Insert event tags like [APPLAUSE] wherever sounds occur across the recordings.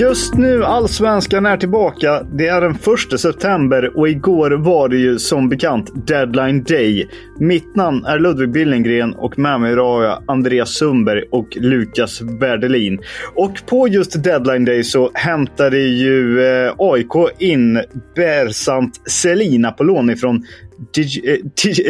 Just nu Allsvenskan är tillbaka. Det är den 1 september och igår var det ju som bekant deadline day. Mitt namn är Ludvig Billengren och med mig har jag Andreas Sundberg och Lukas Werdelin. Och på just deadline day så hämtade ju eh, AIK in Bersant Selina på lån ifrån eh,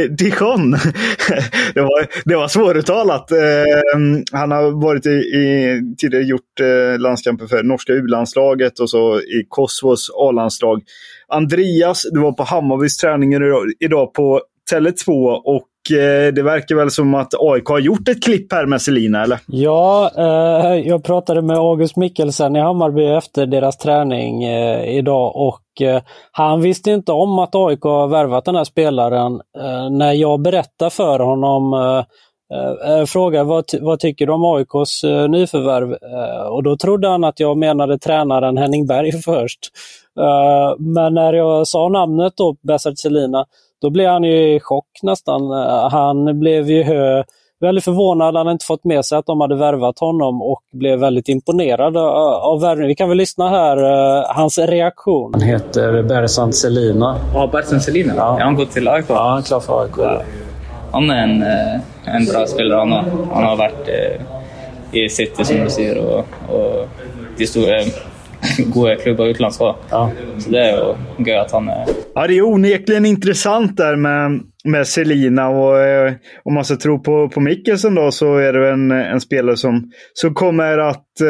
eh, Dijon. [LAUGHS] det, var, det var svåruttalat. Ehm, han har varit i, i, tidigare gjort eh, landskamper för norska U-landslaget och så i Kosovos A-landslag. Andreas, du var på Hammarbys träning idag, på Tele2 och eh, det verkar väl som att AIK har gjort ett klipp här med Selina, eller? Ja, eh, jag pratade med August Mikkelsen i Hammarby efter deras träning eh, idag och eh, han visste inte om att AIK har värvat den här spelaren. Eh, när jag berättade för honom eh, frågade vad, ty- vad tycker du om AIKs eh, nyförvärv? Eh, och då trodde han att jag menade tränaren Henning Berg [LAUGHS] först. Eh, men när jag sa namnet då, Besart Selina, då blev han ju i chock nästan. Eh, Han blev ju väldigt förvånad. Han hade inte fått med sig att de hade värvat honom och blev väldigt imponerad eh, av värvningen. Vi kan väl lyssna här, eh, hans reaktion. Han heter Bersant Selina. Ja, Bersen Selina. Ja. Är han gått till AIK? Ja, han är klar för AIK. Han är en, eh, en bra spelare. Han har, han har varit eh, i City som du säger och, och de stora [LAUGHS] goda klubbar utomlands. Ja. Så det är ju gøy att han är... Ja, det är onekligen intressant där med, med Selina och eh, om man ska tro på, på Mikkelsen då så är det en, en spelare som, som kommer att eh,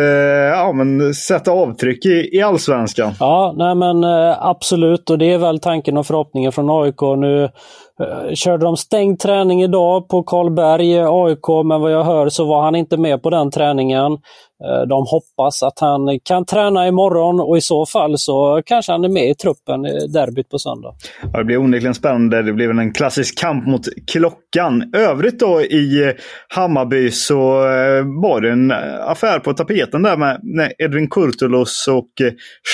ja, men sätta avtryck i, i allsvenskan. Ja, nej men eh, absolut och det är väl tanken och förhoppningen från AIK. Nu eh, körde de stängd träning idag på Karlberg, AIK, men vad jag hör så var han inte med på den träningen. Eh, de hoppas att han kan träna imorgon och i så fall så kanske han är med i truppen i derbyt på söndag. Ja, det blir onekligen spännande. Det blir väl en klassisk kamp mot klockan. Övrigt då i eh, Hammarby så eh, var det en eh, affär på tapeten där med Edvin Kurtulus och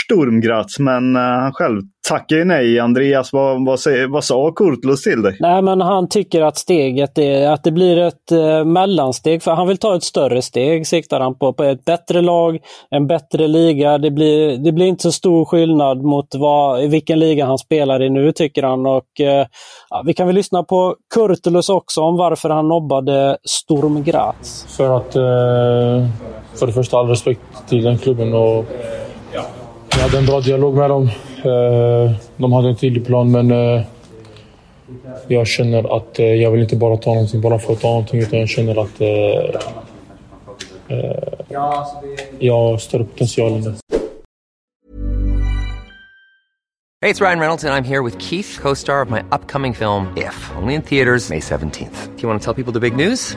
Sturmgratz. Men han själv tackade ju nej. Andreas, vad, vad, säger, vad sa Kurtulus till dig? Nej, men han tycker att steget är att det blir ett eh, mellansteg. För han vill ta ett större steg, siktar han på. På ett bättre lag, en bättre liga. Det blir, det blir inte så stor skillnad mot vad, i vilken liga han spelar i nu, tycker han. Och, eh, ja, vi kan väl lyssna på Kurtulus också om varför han nobbade Sturm Graz. För att, eh, för det första, all respekt till den klubben. Och jag hade en bra dialog med dem. Eh, de hade en tydlig plan, men eh, jag känner att eh, jag vill inte bara ta någonting bara för att ta någonting, utan jag känner att jag har större potential än det. Hej, det är Ryan Reynolds, jag är här med Keith, co star of my upcoming film, If, only in theaters, May 17th. Do you want to tell people the big news?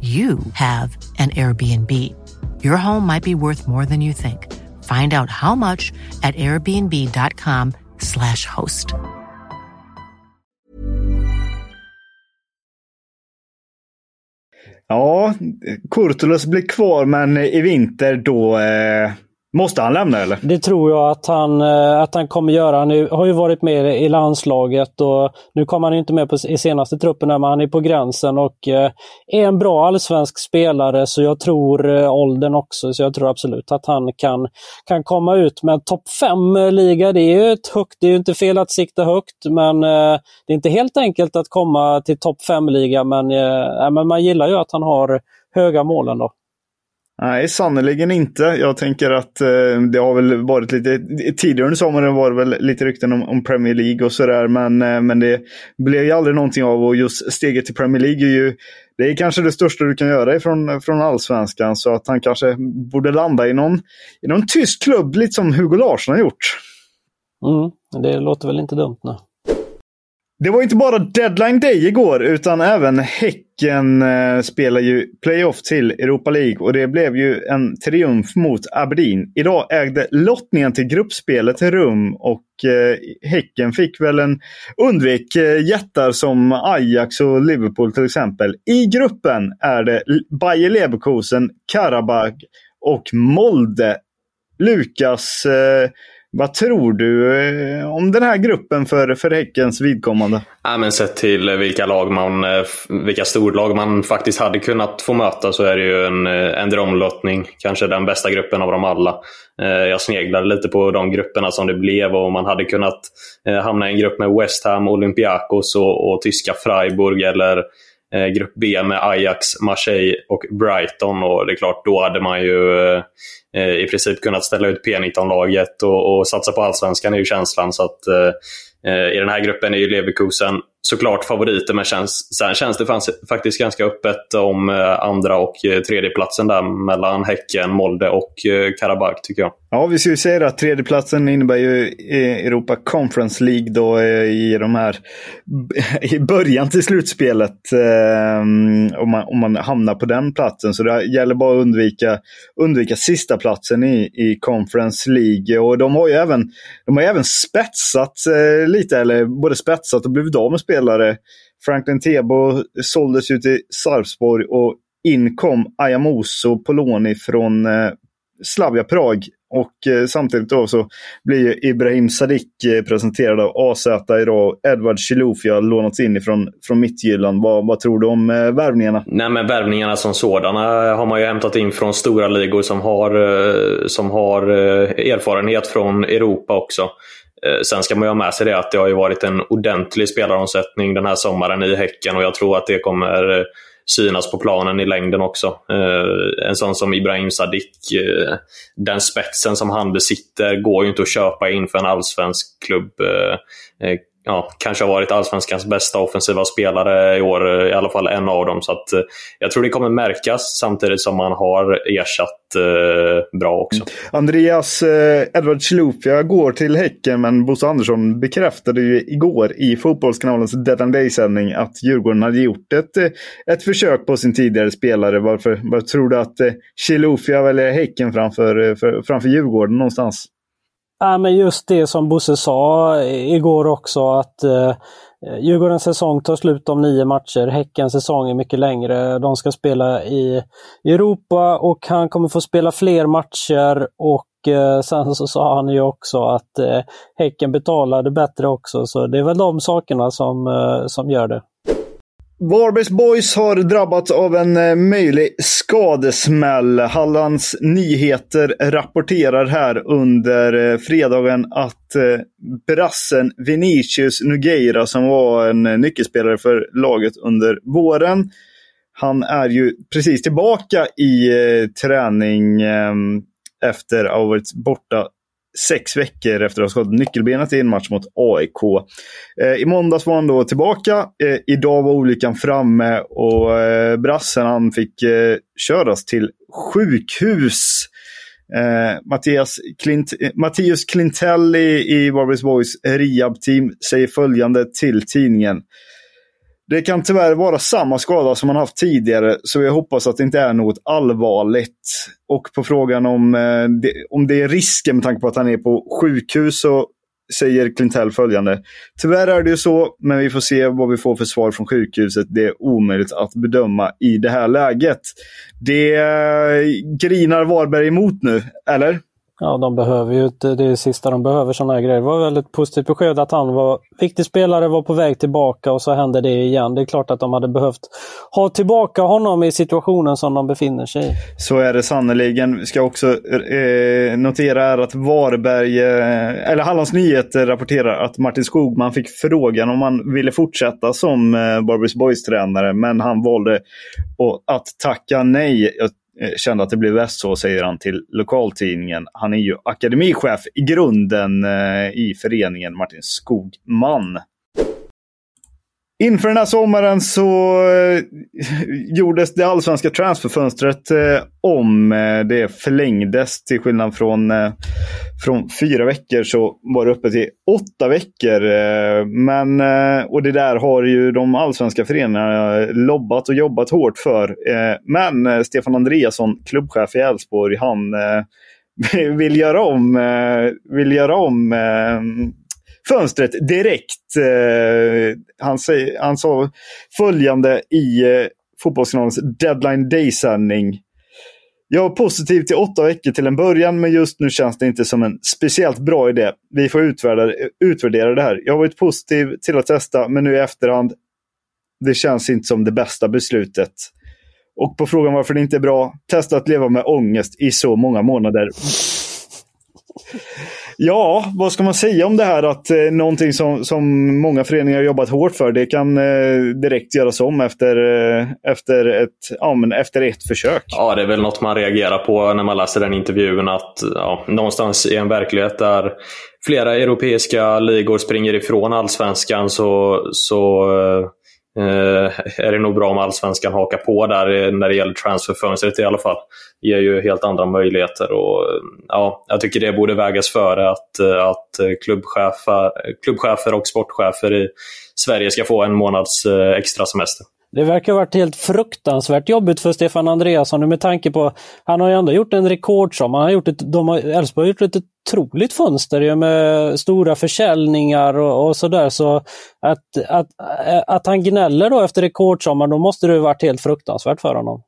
you have an Airbnb. Your home might be worth more than you think. Find out how much at airbnb.com slash host. Ja, Kurtulus blir kvar men i vinter då eh, Måste han lämna eller? Det tror jag att han, eh, att han kommer göra. Han har ju varit med i landslaget och nu kommer han inte med på, i senaste truppen men han är på gränsen och eh, är en bra allsvensk spelare så jag tror eh, åldern också. Så jag tror absolut att han kan, kan komma ut. Men topp 5-liga, det är ju ett högt, det är inte fel att sikta högt men det är inte helt enkelt att komma till topp 5-liga men, men man gillar ju att han har höga mål ändå. Nej, sannerligen inte. Jag tänker att eh, det har väl varit lite, tidigare under sommaren var det väl lite rykten om, om Premier League och sådär. Men, eh, men det blev ju aldrig någonting av och just steget till Premier League är ju det är kanske det största du kan göra ifrån, från allsvenskan. Så att han kanske borde landa i någon, i någon tysk klubb, lite som Hugo Larsson har gjort. Mm, det låter väl inte dumt nu. Det var inte bara deadline day igår utan även Häcken eh, spelar ju playoff till Europa League och det blev ju en triumf mot Aberdeen. Idag ägde lottningen till gruppspelet rum och eh, Häcken fick väl en undvik eh, jättar som Ajax och Liverpool till exempel. I gruppen är det Bayer Leverkusen, Karabag och Molde. Lukas, eh, vad tror du eh, om den här gruppen för, för Häckens vidkommande? Ja, men sett till eh, vilka, lag man, eh, vilka storlag man faktiskt hade kunnat få möta så är det ju en, en drömlottning. Kanske den bästa gruppen av dem alla. Jag sneglade lite på de grupperna som det blev och man hade kunnat hamna i en grupp med West Ham, Olympiakos och, och tyska Freiburg eller Eh, grupp B med Ajax, Marseille och Brighton. Och det är klart, då hade man ju Eh, i princip kunnat ställa ut P19-laget och, och satsa på allsvenskan är ju känslan. Så att, eh, eh, I den här gruppen är ju Leverkusen såklart favoriter, men känns, sen känns det faktiskt ganska öppet om eh, andra och eh, tredjeplatsen där mellan Häcken, Molde och eh, Karabag tycker jag. Ja, vi ska ju säga att tredjeplatsen innebär ju Europa Conference League då i de här [LAUGHS] i början till slutspelet. om, man, om man hamnar på den platsen. Så det gäller bara att undvika, undvika sista platsen i, i Conference League. Och de har ju även, de har även spetsat eh, lite, eller både spetsat och blivit av med spelare. Franklin Tebo såldes ju till Sarpsborg och in kom Ayamoso Poloni från eh, Slavia Prag. Och eh, samtidigt då så blir Ibrahim Sadiq eh, presenterad av AZ idag. Edward Chilufya lånats in ifrån, från Mittjylland. Vad, vad tror du om eh, värvningarna? Nej, men värvningarna som sådana har man ju hämtat in från stora ligor som har, eh, som har eh, erfarenhet från Europa också. Eh, sen ska man ju ha med sig det att det har ju varit en ordentlig spelaromsättning den här sommaren i Häcken och jag tror att det kommer eh, synas på planen i längden också. Eh, en sån som Ibrahim Sadiq, den spetsen som han besitter går ju inte att köpa in för en allsvensk klubb. Ja, kanske har varit allsvenskans bästa offensiva spelare i år, i alla fall en av dem. Så att, eh, jag tror det kommer märkas samtidigt som man har ersatt eh, bra också. Mm. Andreas eh, Edward Chilufya går till Häcken, men Bosse Andersson bekräftade ju igår i Fotbollskanalens Dead and Day-sändning att Djurgården hade gjort ett, eh, ett försök på sin tidigare spelare. Varför, varför tror du att eh, Chilufya väljer Häcken framför, eh, för, framför Djurgården någonstans? Ja, men just det som Bosse sa igår också att eh, Djurgårdens säsong tar slut om nio matcher. Häckens säsong är mycket längre. De ska spela i Europa och han kommer få spela fler matcher och eh, sen så sa han ju också att eh, Häcken betalade bättre också. Så det är väl de sakerna som, eh, som gör det. Varbergs Boys har drabbats av en eh, möjlig skadesmäll. Hallands Nyheter rapporterar här under eh, fredagen att eh, brassen Vinicius Nugeira, som var en nyckelspelare för laget under våren, Han är ju precis tillbaka i träning ehm, efter att ha varit borta sex veckor efter att ha skadat nyckelbenet i en match mot AIK. Eh, I måndags var han då tillbaka. Eh, idag var olyckan framme och eh, brassen han fick eh, köras till sjukhus. Eh, Mattias Klint, eh, Mattias Klintelli i Varbergs Boys Riab-team säger följande till tidningen. Det kan tyvärr vara samma skada som han haft tidigare, så jag hoppas att det inte är något allvarligt. Och på frågan om, eh, det, om det är risken med tanke på att han är på sjukhus så säger Klintell följande. Tyvärr är det ju så, men vi får se vad vi får för svar från sjukhuset. Det är omöjligt att bedöma i det här läget. Det eh, grinar Varberg emot nu, eller? Ja, de behöver ju inte det är det sista de behöver sådana här grejer. Det var väldigt positivt besked att han var viktig spelare, var på väg tillbaka och så hände det igen. Det är klart att de hade behövt ha tillbaka honom i situationen som de befinner sig i. Så är det sannerligen. Vi ska också eh, notera är att Varberg, eh, eller Hallands Nyheter rapporterar att Martin Skogman fick frågan om han ville fortsätta som eh, Barbers Boys-tränare, men han valde att tacka nej. Jag Eh, kände att det blev bäst så, säger han till lokaltidningen. Han är ju akademichef i grunden eh, i föreningen Martin Skogman. Inför den här sommaren så eh, gjordes det allsvenska transferfönstret eh, om. Eh, det förlängdes till skillnad från, eh, från fyra veckor så var det uppe till åtta veckor. Eh, men, eh, och det där har ju de allsvenska föreningarna eh, lobbat och jobbat hårt för. Eh, men eh, Stefan Andreasson, klubbchef i Elfsborg, han [LAUGHS] vill göra om, vill göra om fönstret direkt. Eh, han, säger, han sa följande i eh, Fotbollskanalens Deadline Day-sändning. Jag var positiv till åtta veckor till en början, men just nu känns det inte som en speciellt bra idé. Vi får utvärdera, utvärdera det här. Jag har varit positiv till att testa, men nu i efterhand, det känns inte som det bästa beslutet. Och på frågan varför det inte är bra, testa att leva med ångest i så många månader. Ja, vad ska man säga om det här att eh, någonting som, som många föreningar har jobbat hårt för, det kan eh, direkt göras om efter, eh, efter, ett, ja, men efter ett försök? Ja, det är väl något man reagerar på när man läser den intervjun. Att ja, någonstans i en verklighet där flera europeiska ligor springer ifrån allsvenskan så, så eh, Eh, är det nog bra om allsvenskan hakar på där eh, när det gäller transferfönstret i alla fall. Det ger ju helt andra möjligheter och eh, ja, jag tycker det borde vägas före att, att klubbchefer, klubbchefer och sportchefer i Sverige ska få en månads extra semester. Det verkar ha varit helt fruktansvärt jobbigt för Stefan Andreasson med tanke på han har ju ändå gjort en rekordsommar. Han har gjort ett, de har, Elfsborg har gjort ett otroligt fönster med stora försäljningar och, och sådär. Så att, att, att han gnäller då efter rekordsommar, då måste det ha varit helt fruktansvärt för honom.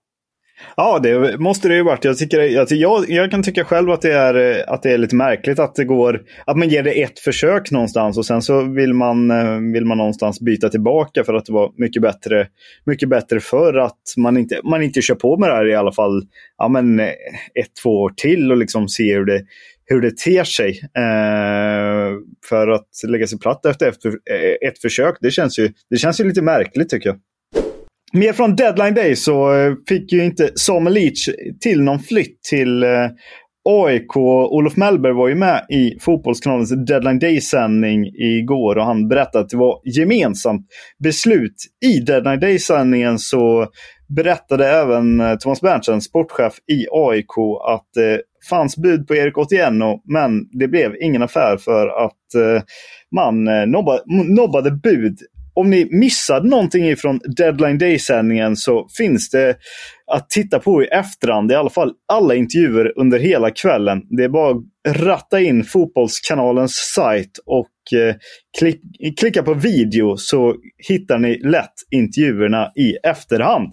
Ja, det måste det ju varit. Jag, tycker, jag, alltså, jag, jag, kan tycka själv att det, är, eh, att det är lite märkligt att det går att man ger det ett försök någonstans och sen så vill man, eh, vill man någonstans byta tillbaka för att det var mycket bättre, mycket bättre för att man inte, man inte kör på med det här i alla fall ja, men eh, ett, två år till och liksom ser hur det, hur det ter sig. Eh, för att lägga sig platt efter ett försök, det känns, ju, det känns ju lite märkligt tycker jag. Mer från Deadline Day så eh, fick ju inte Samuel Leach till någon flytt till eh, AIK. Olof Mellberg var ju med i Fotbollskanalens Deadline Day-sändning igår och han berättade att det var gemensamt beslut. I Deadline Day-sändningen så berättade även eh, Thomas Berntsen, sportchef i AIK, att det fanns bud på Erik Otieno men det blev ingen affär för att man nobbade, nobbade bud om ni missade någonting ifrån Deadline Day-sändningen så finns det att titta på i efterhand. I alla fall alla intervjuer under hela kvällen. Det är bara att ratta in Fotbollskanalens sajt och eh, klick, klicka på video så hittar ni lätt intervjuerna i efterhand.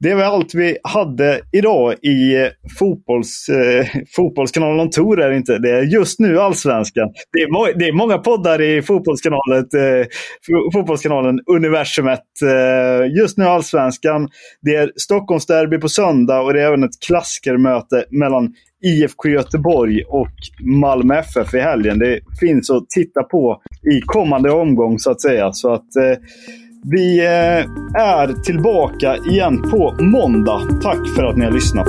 Det var allt vi hade idag i eh, fotbolls, eh, Fotbollskanalen Tor är det inte. Det är just nu Allsvenskan. Det är, det är många poddar i fotbollskanalen, eh, fotbollskanalen Universumet. Eh, just nu Allsvenskan. Det är Stockholmsderby på söndag och det är även ett klassikermöte mellan IFK Göteborg och Malmö FF i helgen. Det finns att titta på i kommande omgång så att säga. Så att eh, Vi eh, är tillbaka igen på måndag. Tack för att ni har lyssnat.